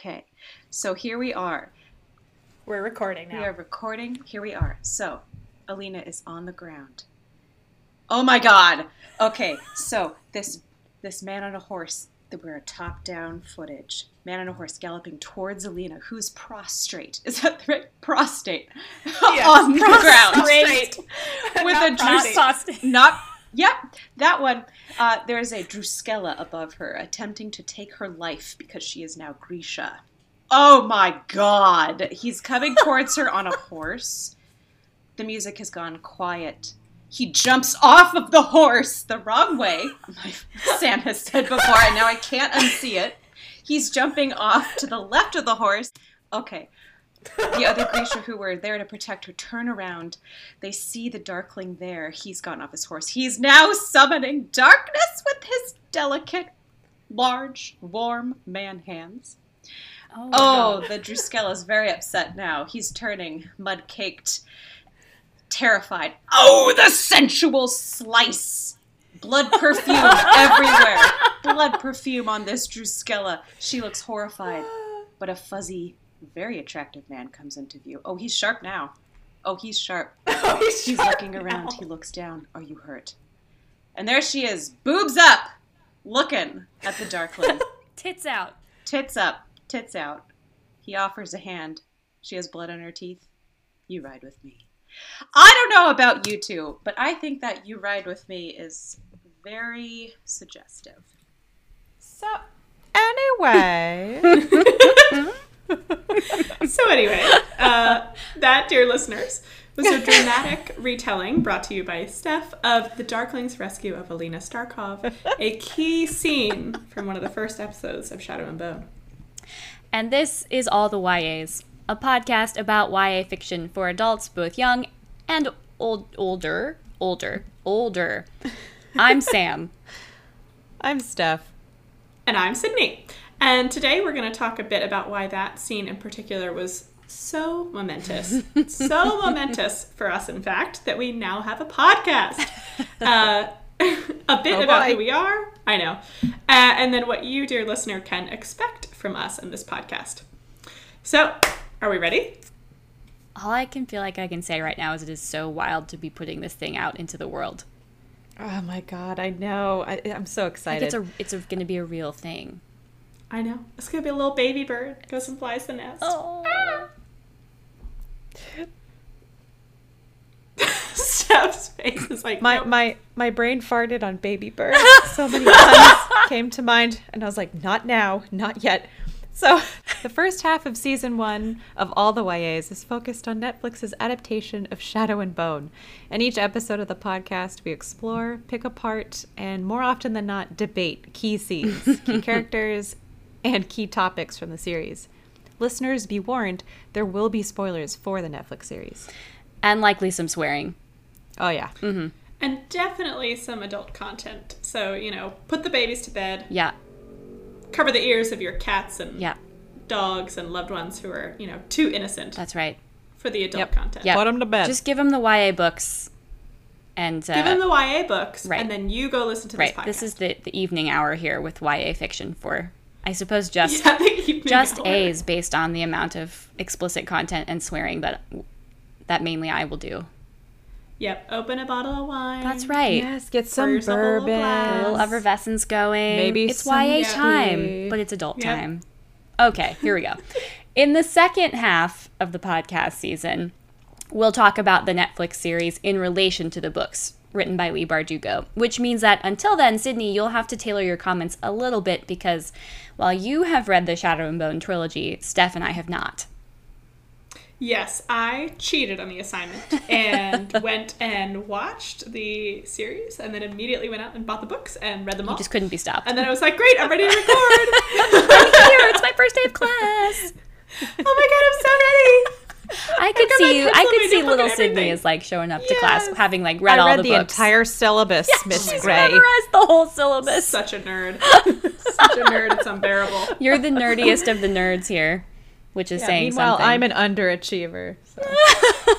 Okay, so here we are. We're recording now. We are recording. Here we are. So, Alina is on the ground. Oh my god. Okay, so this this man on a horse, that we're a top-down footage. Man on a horse galloping towards Alina, who's prostrate. Is that the right? Prostate. on the ground. Prostrate. With Not a drus- prostate. Not. Yep, that one. Uh, there is a Drüskelle above her, attempting to take her life because she is now Grisha. Oh my god! He's coming towards her on a horse. The music has gone quiet. He jumps off of the horse the wrong way. My Sam has said before, and now I can't unsee it. He's jumping off to the left of the horse. Okay. The other Grisha who were there to protect her turn around. They see the Darkling there. He's gotten off his horse. He's now summoning darkness with his delicate, large, warm man hands. Oh, Oh, the Drüskelle's very upset now. He's turning mud caked, terrified. Oh, the sensual slice! Blood perfume everywhere. Blood perfume on this Drüskelle. She looks horrified. But a fuzzy, very attractive man comes into view. Oh, he's sharp now. Oh, he's sharp. Oh, he's He's sharp looking around. now. He looks down. Are you hurt? And there she is, boobs up, looking at the Darkling. Tits out. Tits up, tits out. He offers a hand. She has blood on her teeth. You ride with me. I don't know about you two, but I think that you ride with me is very suggestive. So, anyway, So anyway, uh, that, dear listeners, was a dramatic retelling brought to you by Steph of the Darkling's rescue of Alina Starkov, a key scene from one of the first episodes of Shadow and Bone. And this is All the YAs, a podcast about YA fiction for adults both young and old, older, older, older. I'm Sam. I'm Steph. And I'm Sydney. And today we're going to talk a bit about why that scene in particular was so momentous. so momentous for us, in fact, that we now have a podcast. Uh, a bit Oh, about boy. who we are, I know, uh, and then what you, dear listener, can expect from us in this podcast. So, are we ready? All I can feel like I can say right now is it is so wild to be putting this thing out into the world. Oh my god, I know. I, I'm so Like excited. it's a it's going to be a real thing. I know. It's going to be a little baby bird goes and flies the nest. Oh. Steph's face is like, my nope. my my brain farted on baby bird. So many puns came to mind, and I was like, not now, not yet. So, the first half of season one of All the YAs is focused on Netflix's adaptation of Shadow and Bone. And each episode of the podcast, we explore, pick apart, and more often than not, debate key scenes, key characters, and key topics from the series. Listeners, be warned, there will be spoilers for the Netflix series. And likely some swearing. Oh, yeah. and definitely some adult content. So, you know, put the babies to bed, Yeah. cover the ears of your cats and Yeah. dogs and loved ones who are, you know, too innocent That's right. for the adult Yep. content. Yeah. Put 'em to bed. Just give them the YA books and uh, Give them the YA books, right. and then you go listen to right. this podcast. This is the the evening hour here with YA fiction for I suppose just yeah, the just hour. A's based on the amount of explicit content and swearing that that mainly I will do. Yep. Open a bottle of wine. That's right. Yes, get some yourself a little bourbon. A little effervescence going. Maybe it's some YA tea. time, but it's adult Yep. time. Okay, here we go. In the second half of the podcast season, we'll talk about the Netflix series in relation to the books written by Leigh Bardugo, which means that until then, Sydney, you'll have to tailor your comments a little bit because while you have read the Shadow and Bone trilogy, Steph and I have not. Yes, I cheated on the assignment and went and watched the series, and then immediately went out and bought the books and read them all. You just couldn't be stopped. And then I was like, "Great, I'm ready to record." Here, it's my first day of class. oh my god, I'm so ready! I could got see you. I could see little Sydney everything. as like showing up to class, having like read I all the, the, books. entire syllabus, Miss She's Gray. memorized the whole syllabus. Such a nerd. Such a nerd. It's unbearable. You're the nerdiest of the nerds here, which is Yeah, saying meanwhile, something. I'm an underachiever. So.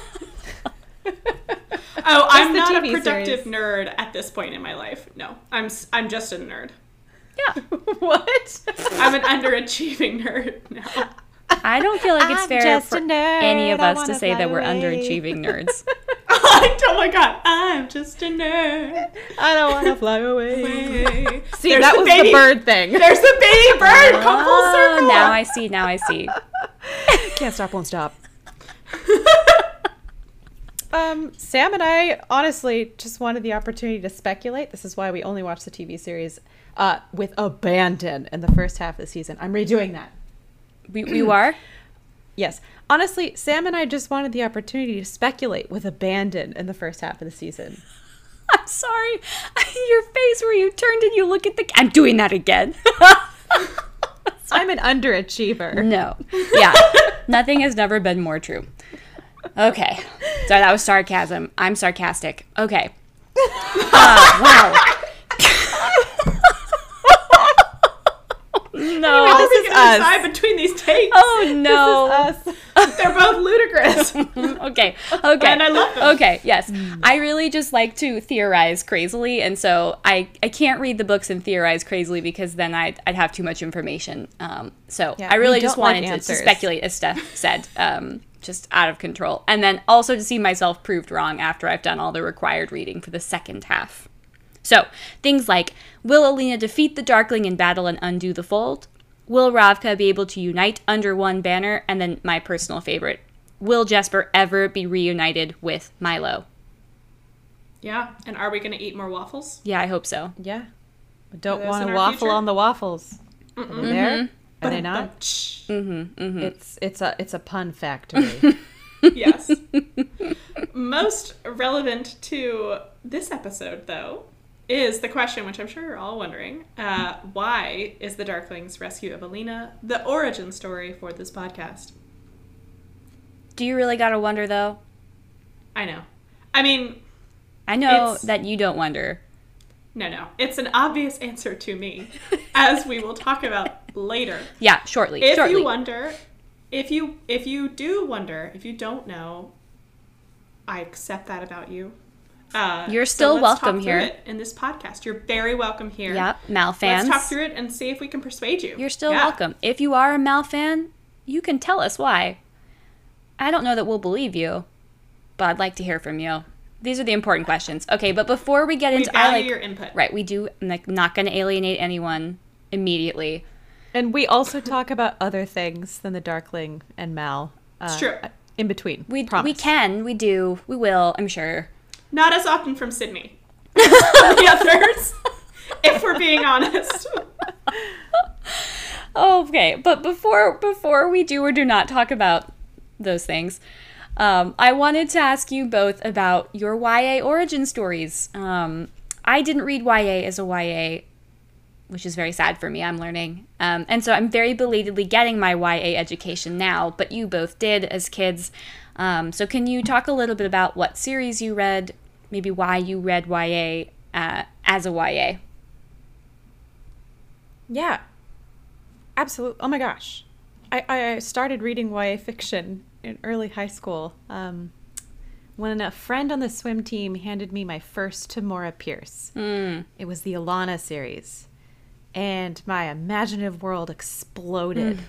Oh, I'm the not a productive series. nerd at this point in my life. No, I'm s- I'm just a nerd. Yeah. what? I'm an underachieving nerd now. I don't feel like it's I'm fair just for a nerd, any of us to say fly that we're underachieving nerds. oh my god, I'm just a nerd. I don't want to fly away. See, There's that the was baby- the bird thing. There's the baby bird. Come full Oh, circle. now I see. Now I see. Can't stop, won't stop. um, Sam and I honestly just wanted the opportunity to speculate. This is why we only watch the TV series uh, with abandon in the first half of the season. I'm redoing that. We, you are? Yes. Honestly, Sam and I just wanted the opportunity to speculate with abandon in the first half of the season. I'm sorry. Your face where you turned and you look at the. I'm doing that again. I'm an underachiever. no. Yeah. Nothing has never been more true. Okay. Sorry, that was sarcasm. I'm sarcastic. Okay. Uh, wow. No. How are This we is gonna us. decide between these takes? Oh no. Us. They're both ludicrous. okay. Okay. And I love them. Okay. Yes. I really just like to theorize crazily, and so I I can't read the books and theorize crazily because then I'd I'd have too much information. Um. So Yeah, I really just don't like wanted to, to speculate, as Steph said. Um. Just out of control, and then also to see myself proved wrong after I've done all the required reading for the second half. So, things like Will Alina defeat the Darkling in battle and undo the fold? Will Ravka be able to unite under one banner? And then my personal favorite Will Jesper ever be reunited with Milo? yeah. And are we gonna eat more waffles? Yeah, I hope so. Yeah. I don't want to waffle future? on the waffles. Are they there? Mm-hmm. Are they not? Shh. Mm-hmm, mm-hmm. It's it's a it's a pun factory. yes. Most relevant to this episode, though, is the question, which I'm sure you're all wondering: uh, Why is the Darkling's rescue of Alina the origin story for this podcast? Do you really gotta wonder though? I know. I mean, I know that you don't wonder. no, no. It's an obvious answer to me, as we will talk about later. Yeah, shortly. If shortly. you wonder, if you if you do wonder, if you don't know, I accept that about you. Uh, You're so still let's welcome talk here. it in this podcast. You're very welcome here. Yep, Mal fans. Let's talk through it and see if we can persuade you. You're still Yeah. welcome. If you are a Mal fan, you can tell us why. I don't know that we'll believe you, but I'd like to hear from you. These are the important questions. Okay, but before we get We into, I value like your input. right. We do I'm like not going to alienate anyone immediately. and we also talk about other things than the Darkling and Mal. Uh, It's true. In between. We Promise. we can, we do, we will. I'm sure. Not as often from Sydney. the others, if we're being honest. Okay, but before before we do or do not talk about those things, um, I wanted to ask you both about your YA origin stories. Um, I didn't read YA as a YA, which is very sad for me. I'm learning, um, and so I'm very belatedly getting my YA education now. But you both did as kids. Um, so can you talk a little bit about what series you read, maybe why you read YA uh, as a YA? Yeah. Absolutely. Oh my gosh. I, I started reading YA fiction in early high school um, when a friend on the swim team handed me my first Tamora Pierce. It was the Alanna series. And my imaginative world exploded.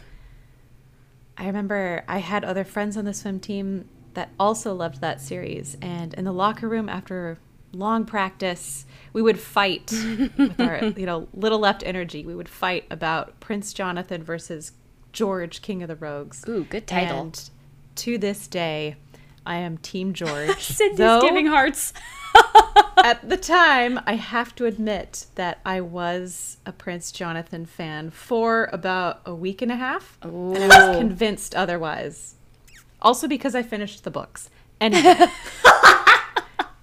I remember I had other friends on the swim team that also loved that series. And in the locker room after long practice, we would fight with our, you know, little left energy. We would fight about Prince Jonathan versus George, King of the Rogues. Ooh, good title. And to this day, I am Team George. Sydney's Though, giving hearts. at the time, I have to admit that I was a Prince Jonathan fan for about a week and a half. And I was convinced otherwise. Also because I finished the books. Anyway.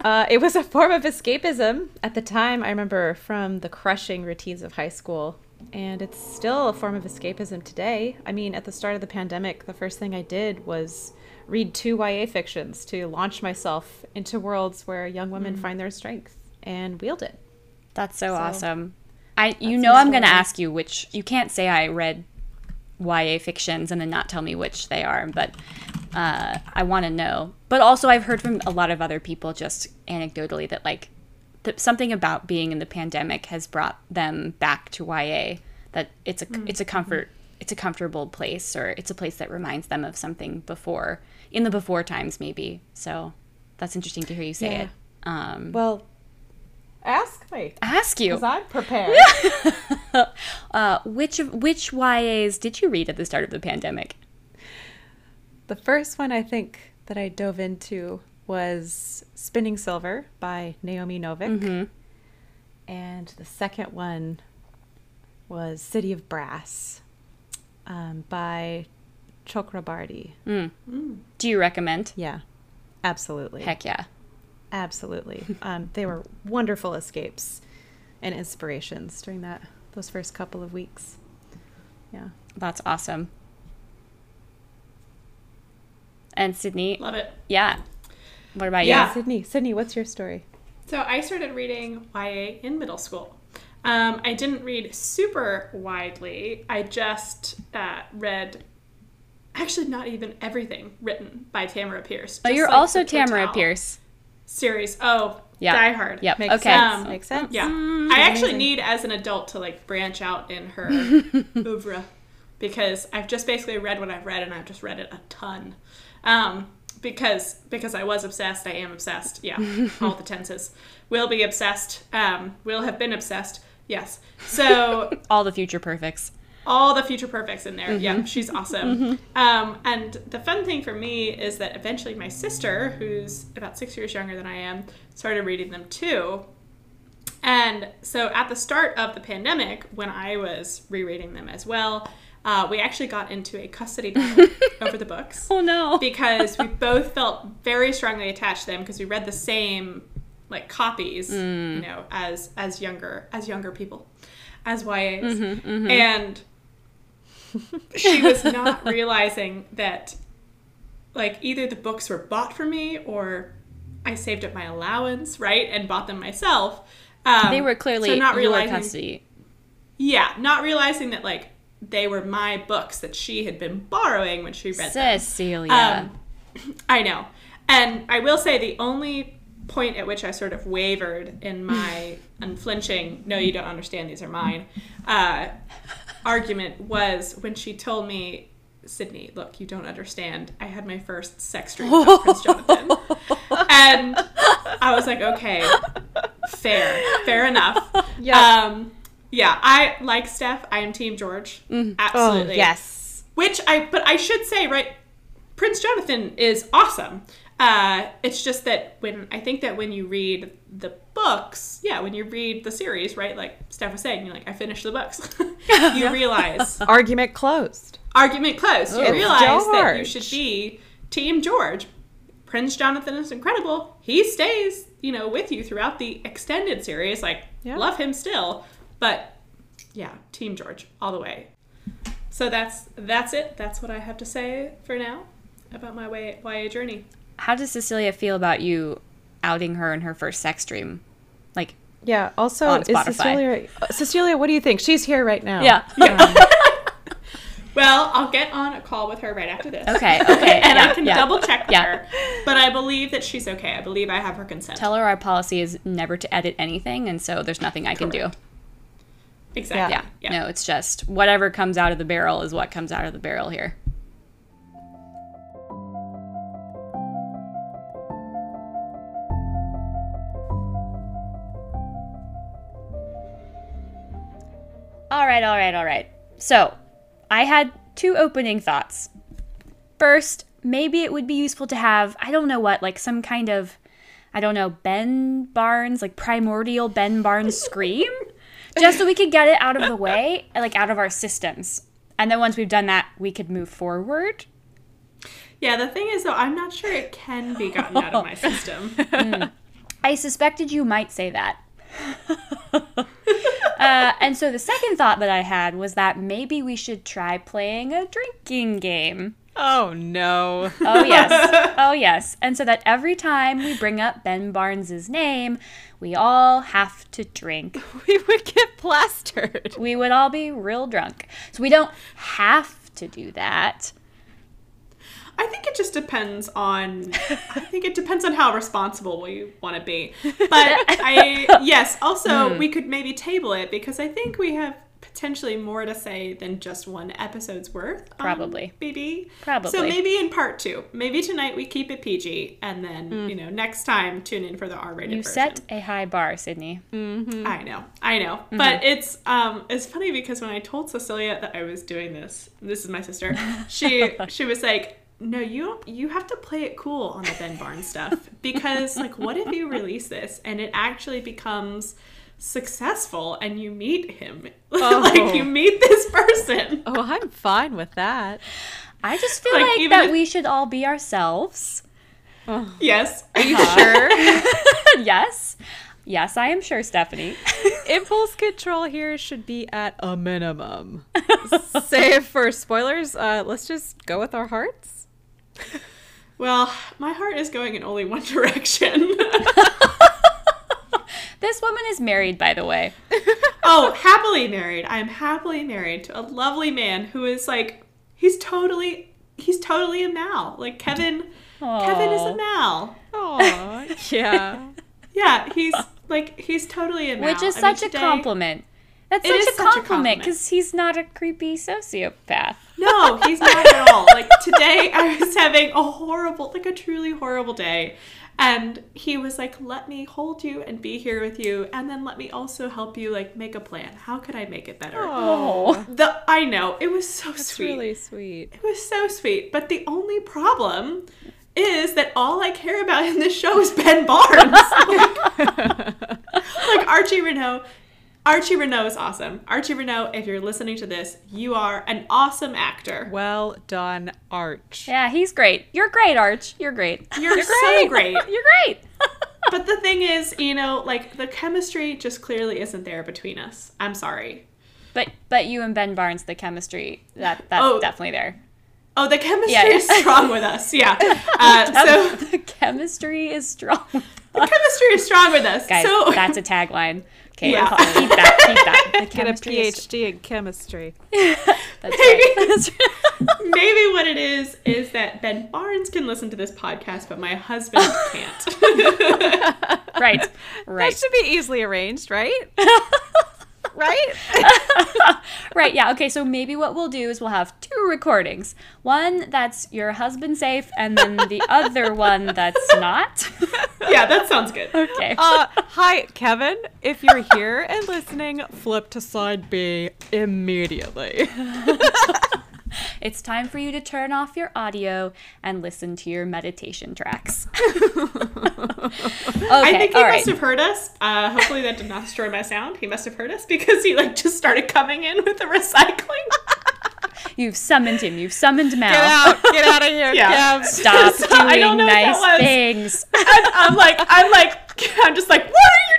uh, it was a form of escapism at the time, I remember, from the crushing routines of high school. And it's still a form of escapism today. I mean, at the start of the pandemic, the first thing I did was read two YA fictions to launch myself into worlds where young women find their strength and wield it. That's so, So, awesome. I you know I'm going to ask you which you can't say I read YA fictions and then not tell me which they are, but uh, I want to know. But also I've heard from a lot of other people just anecdotally that like th- something about being in the pandemic has brought them back to YA. That it's a it's a comfort it's a comfortable place or it's a place that reminds them of something before in the before times maybe. So that's interesting to hear you say Yeah. it. Um, Well, ask me. ask you Because I'm prepared. uh, which of which YAs did you read at the start of the pandemic? The first one I think that I dove into was Spinning Silver by Naomi Novik. Mm-hmm. And the second one was City of Brass um, by Chakraborty. Do you recommend? Yeah, absolutely. Heck yeah. Absolutely. Um, they were wonderful escapes and inspirations during that those first couple of weeks. Yeah. That's awesome. And Sydney, Love it. yeah. What about Yeah. you? Sydney, Sydney, what's your story? So I started reading YA in middle school. Um, I didn't read super widely. I just uh, read, actually, not even everything written by Tamora Pierce. Oh, you're like also Tamora Total Pierce. series. Oh, Yeah. Die Hard. Yep. Makes okay. sense. Um, Makes sense. Yeah. Mm, I actually amazing. need as an adult to like branch out in her oeuvre because I've just basically read what I've read and I've just read it a ton. Um, because because I was obsessed, I am obsessed. Yeah, all the tenses. Will be obsessed. Um, will have been obsessed. Yes. So All the future perfects. all the future perfects in there. Yeah, she's awesome. Um, and the fun thing for me is that eventually my sister, who's about six years younger than I am, started reading them too. And so at the start of the pandemic, when I was rereading them as well, uh, we actually got into a custody battle over the books Oh no. because we both felt very strongly attached to them because we read the same like copies, you know, as as younger as younger people, as YAs, and she was not realizing that like either the books were bought for me or I saved up my allowance, right, and bought them myself. Um, They were clearly so not realizing, custody. yeah, not realizing that like they were my books that she had been borrowing when she read them. Cecilia. Um, I know. And I will say the only point at which I sort of wavered in my unflinching, no, you don't understand, these are mine, uh, argument was when she told me, Sydney, look, you don't understand. I had my first sex dream about Prince Jonathan. And I was like, okay, fair, fair enough. Yeah. Um, yeah, I like Steph. I am Team George. Mm. Absolutely. Oh, yes. Which I, but I should say, right, Prince Jonathan is awesome. Uh, it's just that when I think that when you read the books, yeah, when you read the series, right, like Steph was saying, you're like, I finished the books. you realize Argument closed. argument closed. You It's realize that you should be Team George. Prince Jonathan is incredible. He stays, you know, with you throughout the extended series. Like, Yeah. love him still, but yeah, Team George all the way. So that's that's it. That's what I have to say for now about my YA, YA journey. How does Cecilia feel about you outing her in her first sex dream? Like, Yeah. Also, On is Cecilia? Cecilia, what do you think? She's here right now. yeah. Well, I'll get on a call with her right after this. Okay, okay, and yeah, I can yeah, double check with yeah. her. But I believe that she's okay. I believe I have her consent. Tell her our policy is never to edit anything, and so there's nothing I can do. Exactly. Yeah. Yeah. No, it's just whatever comes out of the barrel is what comes out of the barrel here. All right, all right, all right. So, I had two opening thoughts. First, maybe it would be useful to have, I don't know what, like some kind of, I don't know, Ben Barnes, like primordial Ben Barnes scream, just so we could get it out of the way, like out of our systems. And then once we've done that, we could move forward. Yeah, the thing is, though, I'm not sure it can be gotten out of my system. I suspected you might say that. uh, and so the second thought that I had was that maybe we should try playing a drinking game. Oh no. Oh, yes. Oh, yes. And so that every time we bring up Ben Barnes's name, we all have to drink. we would get plastered. We would all be real drunk. So we don't have to do that. I think it just depends on. I think it depends on how responsible we want to be. But I yes, also hmm. we could maybe table it because I think we have potentially more to say than just one episode's worth. Probably. BB. Probably. So maybe in part two. Maybe tonight we keep it PG, and then Mm. you know next time tune in for the R-rated You version. set a high bar, Sydney. I know, I know, Mm-hmm. but it's um, it's funny because when I told Cecilia that I was doing this, this is my sister. She she was like, "No, you you have to play it cool on the Ben Barnes stuff because like, what if you release this and it actually becomes successful and you meet him, Oh. like you meet this person." Oh, I'm fine with that. I just feel Like, like, that if- we should all be ourselves. Yes, Are you sure? yes. Yes, I am sure, Stephanie. Impulse control here should be at a minimum. Save for spoilers, uh, let's just go with our hearts. well, my heart is going in only one direction. This woman is married, by the way. oh, happily married. I'm happily married to a lovely man who is like he's totally he's totally a Mal. Like Kevin Kevin is a Aw. Mal. Oh, yeah. Yeah, he's like he's totally a Mal. Which is I mean, such a today- compliment. That's such a such a compliment compliment. because he's not a creepy sociopath. No, he's not at all. Like today I was having a horrible like a truly horrible day. And he was like, "Let me hold you and be here with you, and then let me also help you like make a plan. How could I make it better?" Oh. The I know it was so That's sweet. really sweet. It was so sweet. But the only problem is that all I care about in this show is Ben Barnes. like, like Archie Renaux. Archie Renaux is awesome. Archie Renaux, if you're listening to this, you are an awesome actor. Well done, Arch. Yeah, he's great. You're great, Arch. You're great. You're so great. You're great. But the thing is, you know, like the chemistry just clearly isn't there between us. I'm sorry. but but you and Ben Barnes, the chemistry that that's Oh. definitely there. Oh, the chemistry Yeah, yeah. is strong with us. Yeah. Uh, so the chemistry is strong. the chemistry is strong with us. Guys, so that's a tagline. Okay, Yeah. keep that. Keep that. Get a chemistry is- PhD in chemistry. That's right. That's right. Maybe what it is is that Ben Barnes can listen to this podcast, but my husband can't. right. That Right. should be easily arranged, right? Right? Right. Yeah. Okay. So maybe what we'll do is we'll have two recordings. One that's your husband safe, and then the other one that's not. yeah, that sounds good. okay. Uh, hi, Kevin. If you're here and listening, flip to side B immediately. It's time for you to turn off your audio and listen to your meditation tracks. okay. I think he must right. have heard us. Uh, hopefully that did not destroy my sound. He must have heard us because he like just started coming in with the recycling. You've summoned him. You've summoned Mel. Get out! Get out of here, Yeah. Kev. Stop So, doing I don't know nice was. things. and I'm like, I'm like, I'm just like, what are you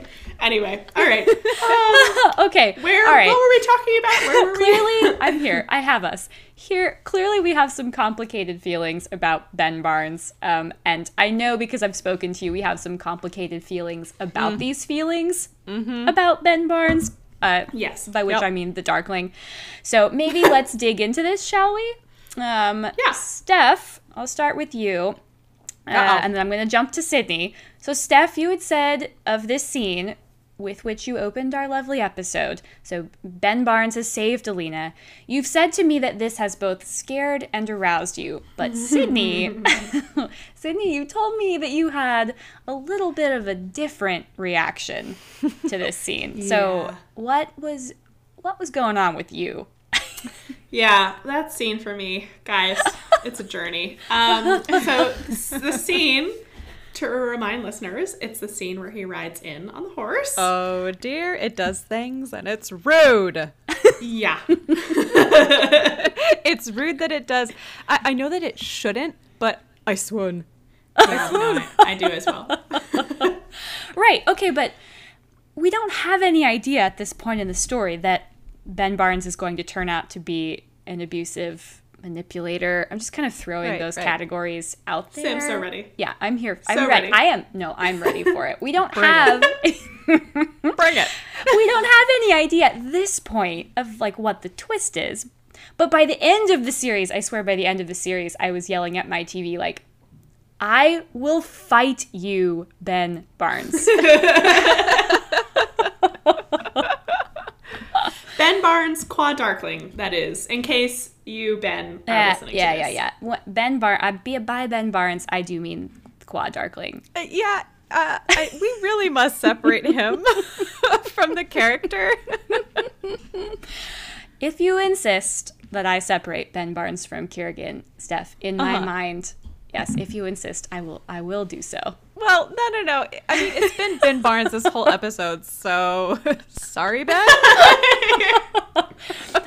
doing? Anyway, all right. Uh, okay. where? All right. What were we talking about? Where were we? clearly i'm here i have us here clearly we have some complicated feelings about ben barnes um, and i know because i've spoken to you we have some complicated feelings Mm. about these feelings about ben barnes uh, Yes. by which Yep. i mean the darkling so maybe let's dig into this shall we um, Yeah. steph i'll start with you uh, and then i'm going to jump to sydney so steph you had said of this scene with which you opened our lovely episode. So, Ben Barnes has saved Alina. You've said to me that this has both scared and aroused you. But, Sydney, Sydney, you told me that you had a little bit of a different reaction to this scene. So, what was what was going on with you? Yeah, that scene for me, guys, it's a journey. Um, so the scene, to remind listeners, it's the scene where he rides in on the horse. Oh dear, it does things and it's rude. yeah. it's rude that it does. I, I know that it shouldn't, but I swoon. Yeah, no, I, I do as well. Right, okay, but we don't have any idea at this point in the story that Ben Barnes is going to turn out to be an abusive manipulator. I'm just kind of throwing Right, those right. categories out there. Sam, so ready. Yeah, I'm here. I'm So ready. ready. I am. No, I'm ready for it. We don't Bring it. have. Bring it. we don't have any idea at this point of like what the twist is. But by the end of the series, I swear by the end of the series, I was yelling at my TV like, I will fight you, Ben Barnes. Ben Barnes, Qua Darkling, that is, in case you, Ben, are yeah, listening yeah, to yeah, this. yeah. What- Ben Bar, I be by Ben Barnes. I do mean Quad Darkling. Uh, yeah, uh, I, we really must separate him from the character. If you insist that I separate Ben Barnes from Kirigan, Steph, in my Uh-huh. mind, yes. If you insist, I will. I will do so. Well, no, no, no. I mean, it's been Ben Barnes this whole episode, so sorry, Ben.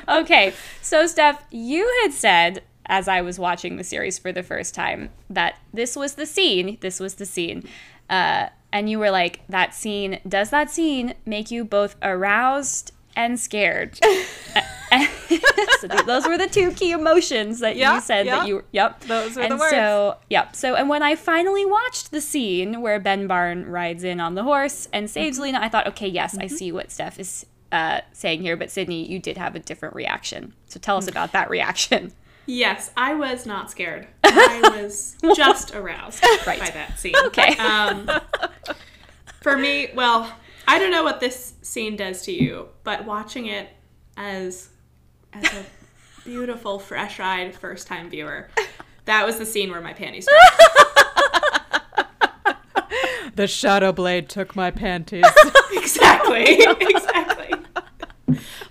Okay, so Steph, you had said as I was watching the series for the first time that this was the scene. This was the scene. Uh, and you were like, that scene, does that scene make you both aroused and scared? so those were the two key emotions that Yeah, you said yeah. that you, yep. Those were and the words. So, yep. So, and when I finally watched the scene where Ben Barn rides in on the horse and saves Mm-hmm. Lena, I thought, okay, yes, I see what Steph is uh, saying here. But Sydney, you did have a different reaction. So tell Mm. us about that reaction. Yes, I was not scared. I was just aroused Right. by that scene. Okay. Um, for me, well, I don't know what this scene does to you, but watching it as as a beautiful, fresh-eyed first-time viewer, that was the scene where my panties the shadow blade took my panties. exactly. exactly.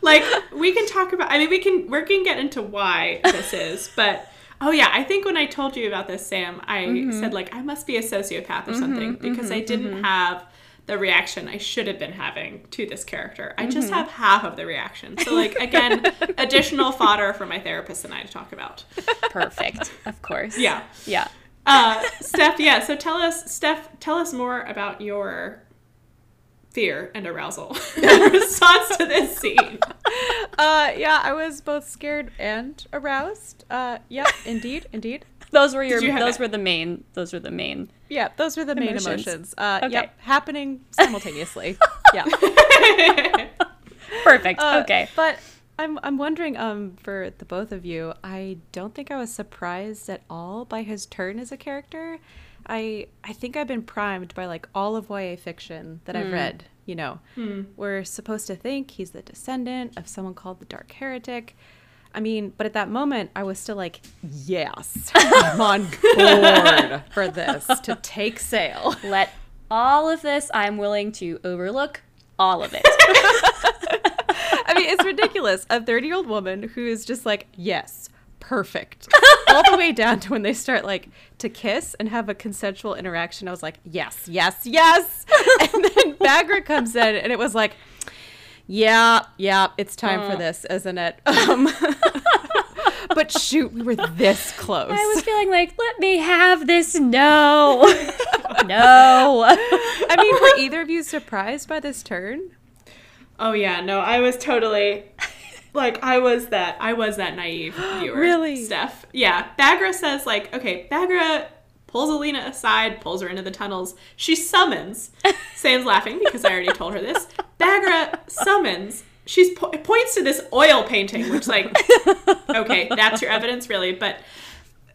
Like we can talk about I mean we can we can get into why this is, but oh yeah, I think when I told you about this, Sam, I mm-hmm. said like I must be a sociopath or mm-hmm, something because mm-hmm, I didn't have the reaction I should have been having to this character. I just have half of the reaction. So like again, additional fodder for my therapist and I to talk about. Perfect. Of course. Yeah. Yeah. Uh, Steph, yeah. So tell us, Steph, tell us more about your fear and arousal in response to this scene. uh, yeah, I was both scared and aroused. Uh, yeah, indeed, indeed. Those were your. you those it? were the main. Those were the main. Yeah, those are the main Emotions. emotions. Uh, Okay. Yep, happening simultaneously. yeah. Perfect. Uh, okay. But I'm I'm wondering um for the both of you, I don't think I was surprised at all by his turn as a character. I I think I've been primed by like all of YA fiction that I've read, you know. We're supposed to think he's the descendant of someone called the Dark Heretic. I mean, but at that moment, I was still like, yes, I'm on board for this to take sail. Let all of this. I'm willing to overlook all of it. I mean, it's ridiculous. A 30 year old woman who is just like, yes, perfect. All the way down to when they start like to kiss and have a consensual interaction. I was like, yes, yes, yes. And then Baghra comes in and it was like, yeah, yeah, it's time for this, isn't it? Um, but shoot, we were this close. I was feeling like, let me have this. No. no. I mean, were either of you surprised by this turn? Oh yeah, no, I was totally like I was that I was that naive viewer. Really? Steph. Yeah. Baghra says like, okay, Baghra pulls Alina aside, pulls her into the tunnels. She summons. Sam's laughing because I already told her this. Baghra summons. She's po- points to this oil painting, which like, okay, that's your evidence, really. But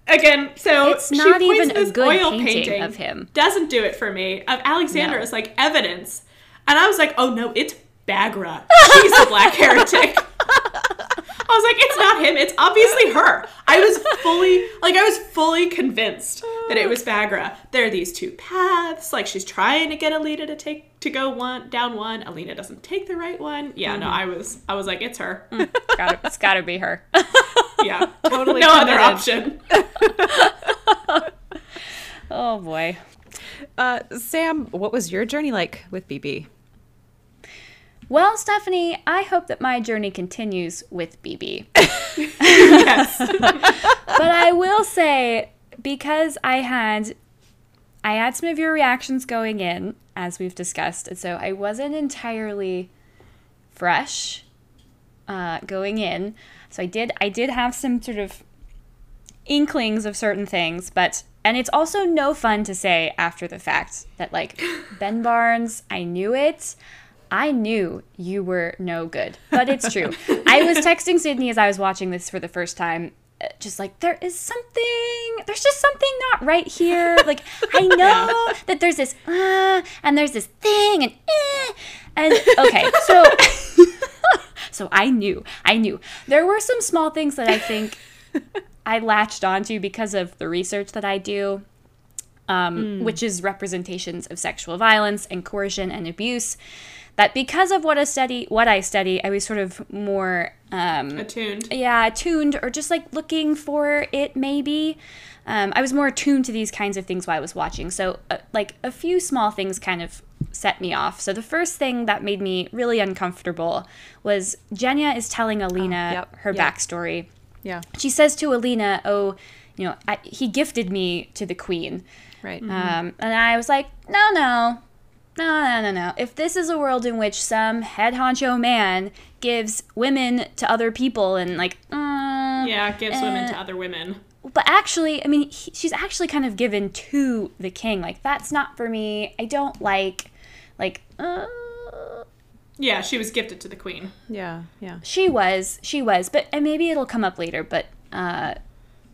again, so It's she not points even to a good oil painting painting of him. Doesn't do it for me. Of Alexander No. is like evidence, and I was like, oh no, it's Baghra. She's a black heretic. I was like, it's not him. It's obviously her. I was fully, like, I was fully convinced that it was Baghra. There are these two paths. Like, she's trying to get Alina to take to go one down one. Alina doesn't take the right one. Yeah, no, I was, I was like, it's her. gotta, it's gotta be her. Yeah, Totally no other option. oh boy. Uh, Sam, what was your journey like with BB? Well, Stephanie, I hope that my journey continues with BB. yes. but I will say because I had I had some of your reactions going in as we've discussed, and so I wasn't entirely fresh uh, going in. So I did I did have some sort of inklings of certain things, but and it's also no fun to say after the fact that like Ben Barnes, I knew it, I knew you were no good, but it's true. I was texting Sydney as I was watching this for the first time, uh, just like, there is something, there's just something not right here. Like, I know that there's this, uh, and there's this thing, and, eh. And, okay, so. so I knew, I knew. There were some small things that I think I latched onto because of the research that I do um, which is representations of sexual violence and coercion and abuse. That because of what I study, what I study, I was sort of more, um, Attuned. yeah, attuned or just like looking for it. Maybe um, I was more attuned to these kinds of things while I was watching. So, uh, like a few small things kind of set me off. So the first thing that made me really uncomfortable was Genya is telling Alina yep, her yep. backstory Yeah. she says to Alina, "Oh, you know, I, he gifted me to the queen," Right. um, and I was like, "No, no, no, no, no, no. If this is a world in which some head honcho man gives women to other people and like, uh, Yeah, gives women to uh, other women. but actually, I mean, he, she's actually kind of given to the king. Like, that's not for me. I don't like, like, uh, Yeah, she was gifted to the queen. yeah. Yeah. she was, she was, but and maybe it'll come up later. But uh,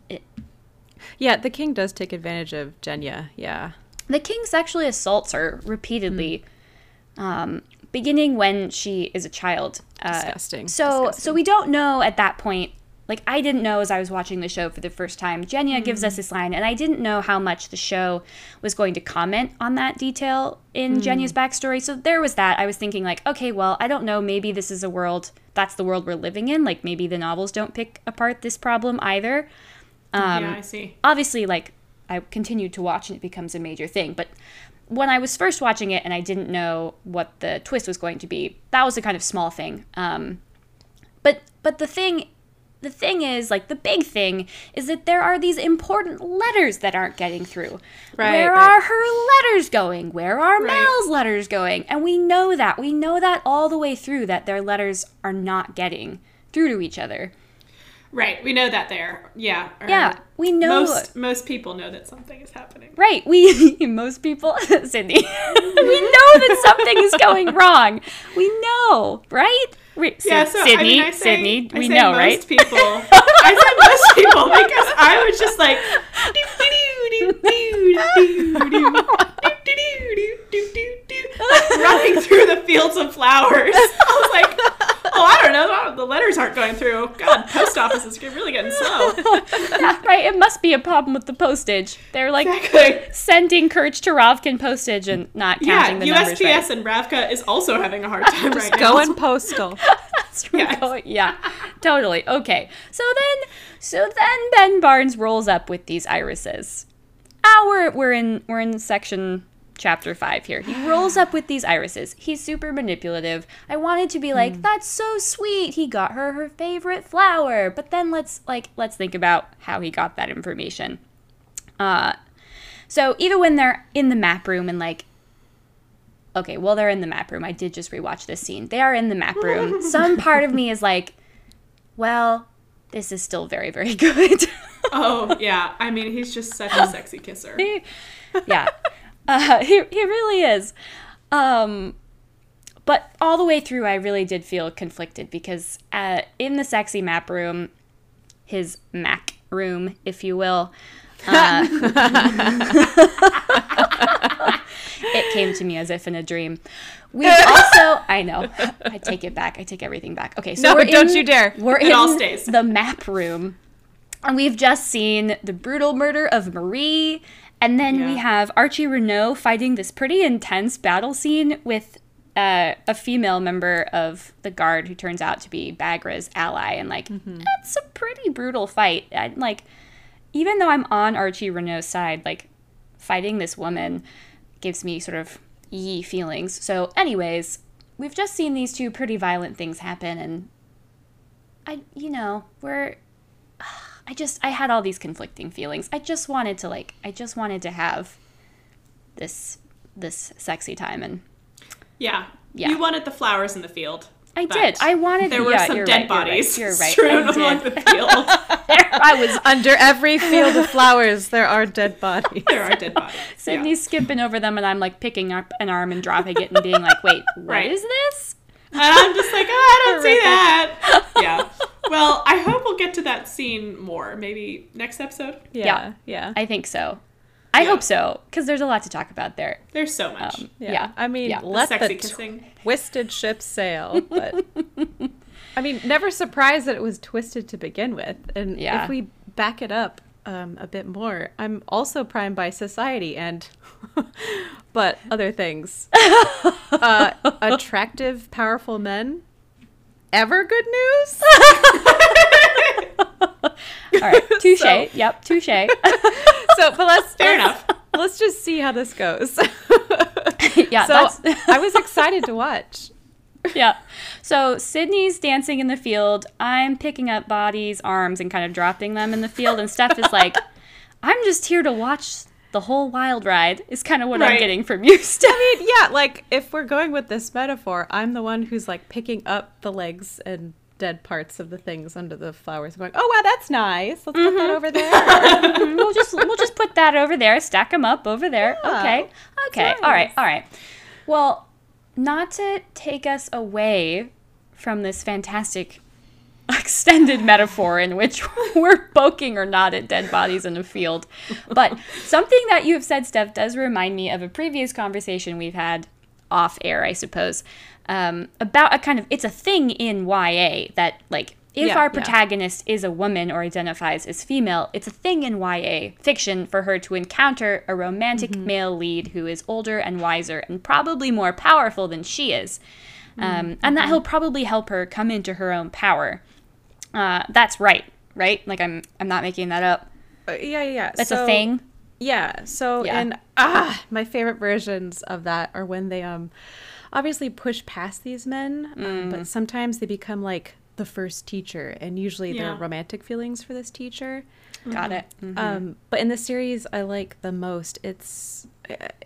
it... Yeah. The king does take advantage of Genya. Yeah. The king sexually assaults her repeatedly um, beginning when she is a child. Uh, Disgusting. so so Disgusting. we don't know at that point. Like i didn't know as i was watching the show for the first time. Genya gives us this line and i didn't know how much the show was going to comment on that detail in genya's backstory. So there was that. I was thinking like okay well i don't know. Maybe this is a world that's the world we're living in. Like maybe the novels don't pick apart this problem either. Um, yeah, I see. obviously like I continued to watch and it becomes a major thing. But when I was first watching it and I didn't know what the twist was going to be, that was a kind of small thing. Um, but but the thing the thing is like the big thing is that there are these important letters that aren't getting through. Right, Where right. are her letters going? Where are Right. Mal's letters going? And we know that. We know that all the way through that their letters are not getting through to each other. Right, we know that there. Yeah. Yeah, we know Most most people know that something is happening. Right. We most people Sydney. we know that something is going wrong. We know, right? Yeah, so Sydney, I mean, I say, Sydney, I we know, most right? People. I said most people because I was just like, like running through the fields of flowers. I was like, oh, I don't know, the letters aren't going through. God, post office is really getting slow. Right. It must be a problem with the postage. They're like Exactly. sending Kirch to Ravkin postage and not Yeah, counting the numbers USPS and Ravka is also having a hard time Just right now. going postal. That's Yes. Yeah, totally. Okay. So then, so then Ben Barnes rolls up with these irises. Ah, we're we're in we're in section chapter five here. He rolls up with these irises. He's super manipulative. I wanted to be like, that's so sweet. He got her her favorite flower. But then let's like let's think about how he got that information. Uh, so even when they're in the map room and like okay, well, they're in the map room. I did just rewatch this scene. They are in the map room. Some part of me is like, well, this is still very, very good. Oh, yeah. I mean, he's just such a sexy kisser. yeah, uh, he, he really is. Um, but all the way through, I really did feel conflicted because uh, in the sexy map room, his Mac room, if you will, uh, it came to me as if in a dream. We also, I know, I take it back. I take everything back. Okay, so No, don't in- you dare. We're It in all stays. the map room, and we've just seen the brutal murder of Marie, and then we have Archie Renaux fighting this pretty intense battle scene with uh, a female member of the guard who turns out to be Baghra's ally, and like that's a pretty brutal fight. I, like, even though I'm on Archie Renaux's side, like fighting this woman gives me sort of yee feelings. So, anyways, we've just seen these two pretty violent things happen, and I, you know, we're. I just, I had all these conflicting feelings. I just wanted to, like, I just wanted to have this, this sexy time, and Yeah. Yeah. You wanted the flowers in the field. I but did. I wanted. There were yeah, some you're dead right, you're right, bodies You're right. strewn I along the field. I was Under every field of flowers, there are dead bodies. There are dead bodies. Sydney's skipping over them, and I'm like picking up an arm and dropping it and being like, "Wait, what is Right. this?" And I'm just like, oh, I don't see that. Yeah. Well, I hope we'll get to that scene more. Maybe next episode. Yeah, yeah. I think so. I Yeah. hope so because there's a lot to talk about there. There's so much. Um, Yeah. yeah. I mean, Yeah. let Sexy the kissing. twisted ship sail. But I mean, never surprised that it was twisted to begin with. And Yeah. if we back it up um, a bit more, I'm also primed by society and, but other things. uh, attractive, powerful men. Ever good news? All right, touche. So- Yep, touche. So, but let's Fair enough. Let's just see how this goes. yeah, so I was excited to watch. yeah. So Sidney's dancing in the field. I'm picking up bodies, arms, and kind of dropping them in the field. And Steph is like, I'm just here to watch the whole wild ride, is kind of what I'm getting from you, Steph. I mean, yeah, like if we're going with this metaphor, I'm the one who's like picking up the legs and dead parts of the things under the flowers, going, "Oh wow, that's nice. Let's put that over there." Mhm, we'll just we'll just put that over there, stack them up over there. Yeah, okay, okay, that's all right all right Well, not to take us away from this fantastic extended metaphor in which we're poking or not at dead bodies in a field, but something that you have said, Steph, does remind me of a previous conversation we've had off air, I suppose, um, about a kind of it's a thing in YA that like if Yeah, our yeah. protagonist is a woman or identifies as female, it's a thing in YA fiction for her to encounter a romantic Mm-hmm. male lead who is older and wiser and probably more powerful than she is. Um, Mm-hmm. and that he'll probably help her come into her own power. Uh, that's right, right? Like I'm, I'm not making that up. Uh, yeah, yeah. That's so- a thing. Yeah. So Yeah. and ah, my favorite versions of that are when they um obviously push past these men, um, Mm. but sometimes they become like the first teacher, and usually there are romantic feelings for this teacher. Got it. Mhm. Um, but in the series, I like the most. It's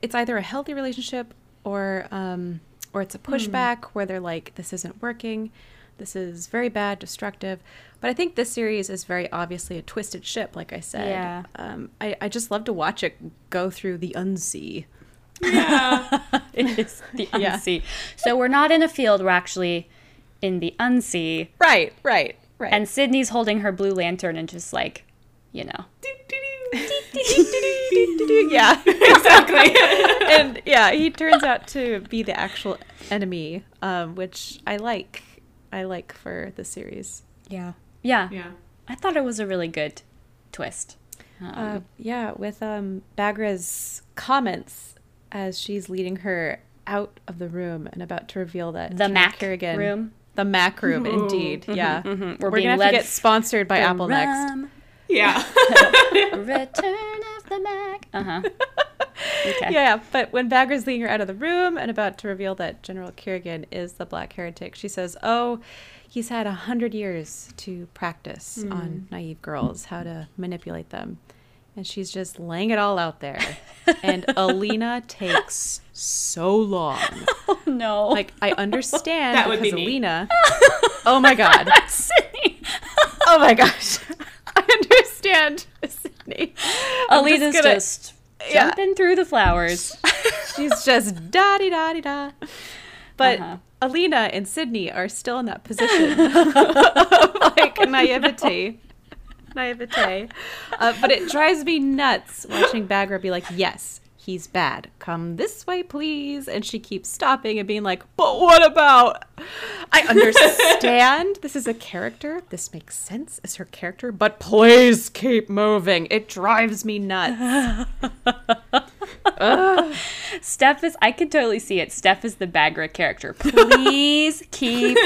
it's either a healthy relationship or um, or it's a pushback where they're like, this isn't working, this is very bad, destructive. But I think this series is very obviously a twisted ship, like I said. Yeah. Um, I, I just love to watch it go through the unsea. Yeah. it is the Yeah. So we're not in a field. We're actually in the unsea. Right, right, right. And Sidney's holding her blue lantern and just like, you know. yeah. exactly. and yeah, he turns out to be the actual enemy, um, which I like. I like for the series. Yeah. Yeah. yeah. I thought it was a really good twist. Um, Uh, yeah, with um, Baghra's comments as she's leading her out of the room and about to reveal that the General Mac Kirigan- room. the Mac room, indeed. Yeah, mhm. we're, We're being gonna have led to get sponsored by The Apple next. Yeah. Return of the Mac. Uh huh. Okay. Yeah, but when Baghra's leading her out of the room and about to reveal that General Kirigan is the Black Heretic, she says, "Oh, he's had a hundred years to practice on naive girls, how to manipulate them." And she's just laying it all out there. and Alina takes so long. Oh no. Like I understand That would because be. Alina. Oh my god. Sidney. Oh my gosh. I understand, Sidney. Alina's gonna- just Yeah. jumping through the flowers. She's just da di da di da. But Uh-huh. Alina and Sidney are still in that position of like naivety. Naivete. Uh, but it drives me nuts watching Baghra be like, yes, he's bad. Come this way, please. And she keeps stopping and being like, but what about? I understand this is a character. This makes sense as her character, but please keep moving. It drives me nuts. Steph is, I could totally see it. Steph is the Baghra character. Please keep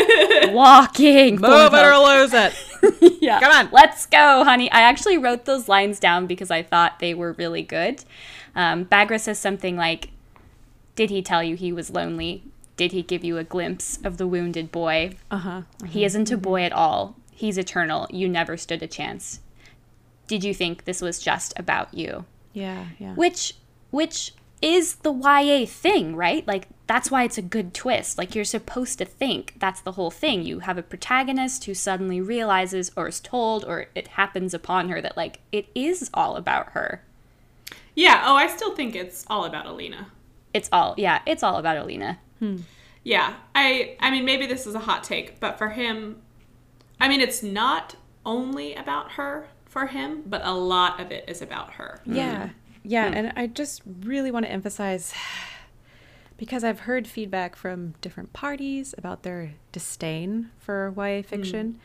walking. Move it or lose it. yeah. Come on. Let's go, honey. I actually wrote those lines down because I thought they were really good. Um, Baghra says something like, Did he tell you he was lonely? Did he give you a glimpse of the wounded boy? Uh huh. He isn't a boy at all. He's eternal. You never stood a chance. Did you think this was just about you? Yeah, yeah. Which which is the YA thing, right? Like that's why it's a good twist. Like you're supposed to think that's the whole thing. You have a protagonist who suddenly realizes or is told or it happens upon her that like it is all about her. Yeah. Oh, I still think it's all about Alina. It's all yeah, it's all about Alina. Hmm. Yeah. I I mean maybe this is a hot take, but for him I mean it's not only about her for him, but a lot of it is about her. Hmm. Yeah. Yeah. And I just really want to emphasize because I've heard feedback from different parties about their disdain for YA fiction.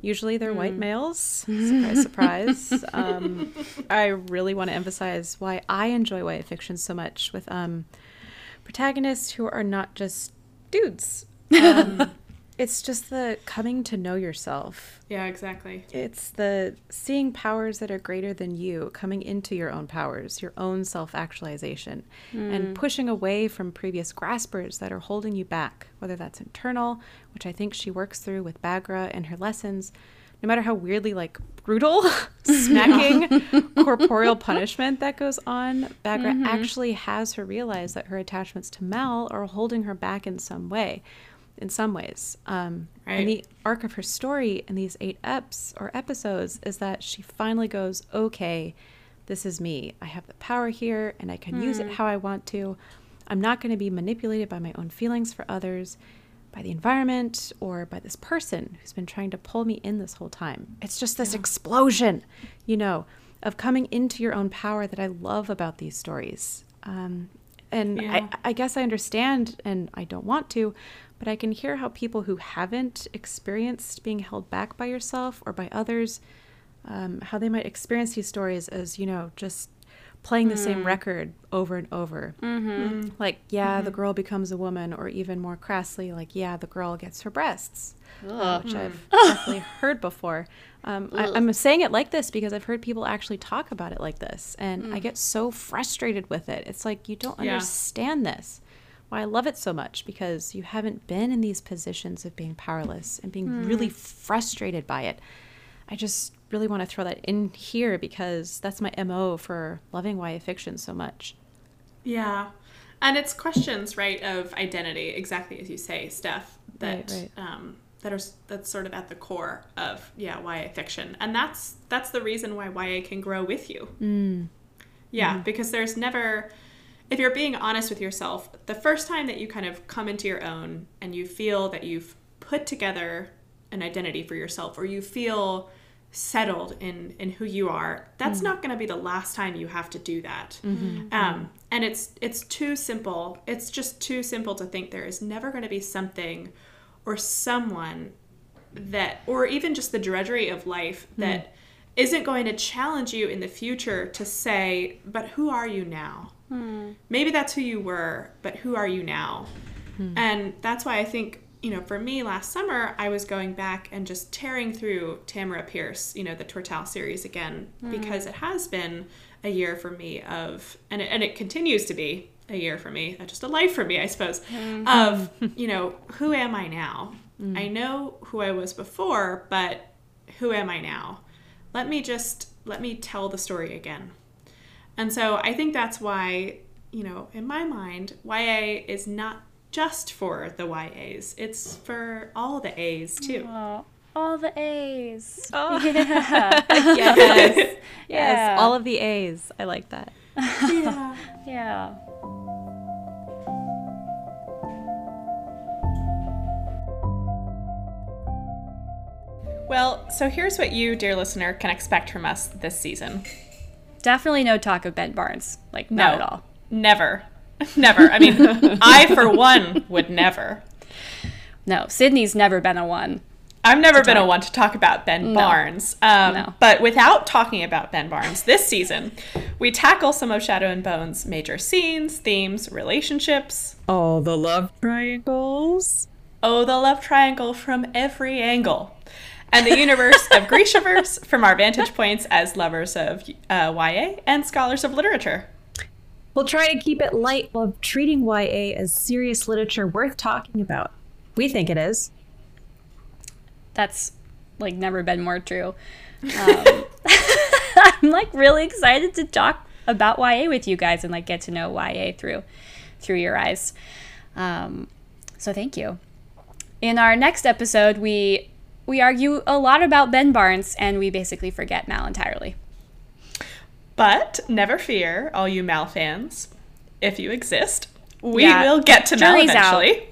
Usually they're white males. Surprise, surprise. um, I really want to emphasize why I enjoy YA fiction so much with um, protagonists who are not just dudes. Um, it's just the coming to know yourself Yeah, exactly. it's the seeing powers that are greater than you, coming into your own powers, your own self actualization, and hmm. pushing away from previous graspers that are holding you back, whether that's internal, which I think she works through with Baghra and her lessons, no matter how weirdly like brutal, smacking corporeal punishment that goes on, Baghra mm-hmm. actually has her realize that her attachments to Mal are holding her back in some way. In some ways, um, Right. and the arc of her story in these eight eps or episodes is that she finally goes, okay, this is me. I have the power here and I can use it how I want to. I'm not going to be manipulated by my own feelings for others, by the environment, or by this person who's been trying to pull me in this whole time. It's just this explosion, you know, of coming into your own power that I love about these stories. Um, and Yeah. I, I guess I understand, and I don't want to, but I can hear how people who haven't experienced being held back by yourself or by others, um, how they might experience these stories as, you know, just playing the same record over and over. Mm-hmm. Like, yeah, the girl becomes a woman, or even more crassly, like, yeah, the girl gets her breasts, uh, which I've definitely heard before. Um, I, I'm saying it like this because I've heard people actually talk about it like this, and I get so frustrated with it. It's like, you don't Yeah. understand this. Why I love it so much because you haven't been in these positions of being powerless and being really frustrated by it. I just really want to throw that in here because that's my MO for loving YA fiction so much. Yeah. And it's questions, right, of identity, exactly as you say, Steph, that Right, um that are that's sort of at the core of yeah, YA fiction. And that's that's the reason why YA can grow with you. Mm. Yeah, because there's never if you're being honest with yourself, the first time that you kind of come into your own and you feel that you've put together an identity for yourself or you feel settled in in who you are that's mm-hmm. not going to be the last time you have to do that. Mm-hmm. Um, and it's it's too simple. It's just too simple to think there is never going to be something or someone that or even just the drudgery of life hmm. that not going to challenge you in the future to say but who are you now Hmm. maybe that's who you were but who are you now? Hmm. And that's why i think you know for me last summer i was going back and just tearing through Tamora Pierce you know the Tortall series again hmm. because it has been a year for me of and it, and it continues to be a year for me uh, just a life for me i suppose of you know who am i now? I know who i was before but who am i now? Let me just let me tell the story again and so I think that's why, you know, in my mind, YA is not just for the YAs. It's for all the A's too. Oh, all the A's. Oh. Yeah. yes. Yeah. yes. All of the A's. I like that. Yeah. yeah. Well, so here's what you, dear listener, can expect from us this season. Definitely no talk of Ben Barnes. Like, not at all. Never. Never. I mean, I, for one, would never. No, Sidney's never been a one. I've never been a one to talk about Ben Barnes. Um, No. But without talking about Ben Barnes this season, we tackle some of Shadow and Bone's major scenes, themes, relationships. All the love triangles. Oh, the love triangle from every angle. And the universe of Grishaverse from our vantage points as lovers of uh, YA and scholars of literature. We'll try to keep it light while treating YA as serious literature worth talking about. We think it is. That's like never been more true. Um, I'm like really excited to talk about YA with you guys and like get to know YA through through your eyes. Um, so thank you. In our next episode, we we argue a lot about Ben Barnes, and we basically forget Mal entirely. But never fear, all you Mal fans. If you exist, we Yeah, will get to Mal jury's out. eventually.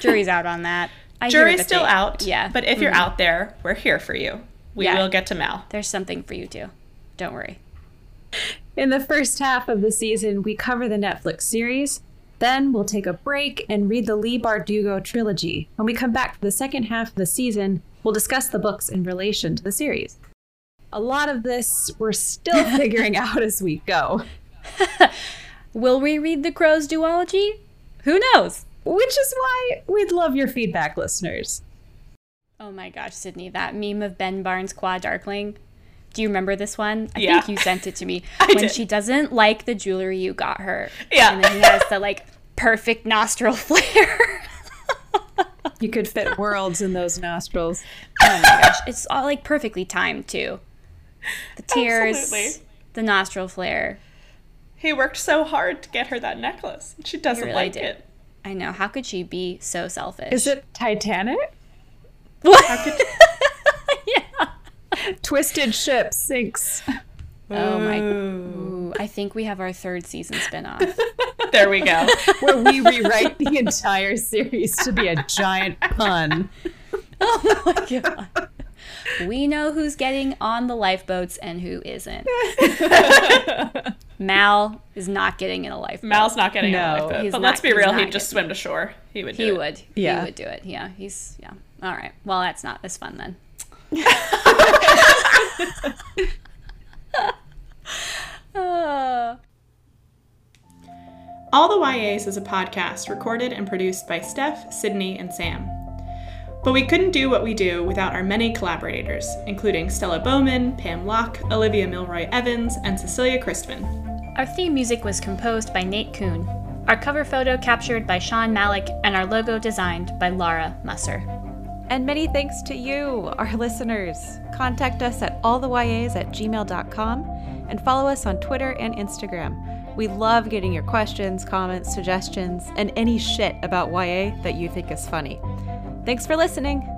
Jury's out on that. I Jury's still tape. out. Yeah, But if you're Mhm. out there, we're here for you. We Yeah. will get to Mal. there's something for you too. Don't worry. In the first half of the season, we cover the Netflix series. Then we'll take a break and read the Leigh Bardugo trilogy. When we come back for the second half of the season, we'll discuss the books in relation to the series. A lot of this we're still figuring out as we go, Will we read the Crow's duology? Who knows? which is why we'd love your feedback, listeners. Oh my gosh, Sidney, that meme of Ben Barnes Qua Darkling. Do you remember this one? I Yeah. think you sent it to me. I when did. she doesn't like the jewelry you got her. Yeah. And then he has the like perfect nostril flare. You could fit worlds in those nostrils. oh my gosh. It's all like perfectly timed too. The tears, Absolutely. the nostril flare. He worked so hard to get her that necklace. She doesn't really like did. it. I know. How could she be so selfish? Is it Titanic? How could Twisted ship sinks. Oh my. Ooh, I think we have our third season spinoff. There we go. Where we rewrite the entire series to be a giant pun. oh my god. We know who's getting on the lifeboats and who isn't. Mal is not getting in a lifeboat. Mal's not getting No, a lifeboat. he's But not- let's be real, he'd just swim to shore. He would do He it. would. Yeah. He would do it. Yeah. He's yeah. All right. Well, that's not as fun then. All the YAs is a podcast recorded and produced by Steph, Sidney, and Sam. But we couldn't do what we do without our many collaborators, including Stella Bowman, Pam Locke, Olivia Milroy Evans, and Cecilia Christman. our theme music was composed by Nate Kuhn. Our cover photo captured by Sean Malik, and our logo designed by Lara Musser. And many thanks to you, our listeners. Contact us at alltheyas at gmail.com and follow us on Twitter and Instagram. We love getting your questions, comments, suggestions, and any shit about YA that you think is funny. Thanks for listening.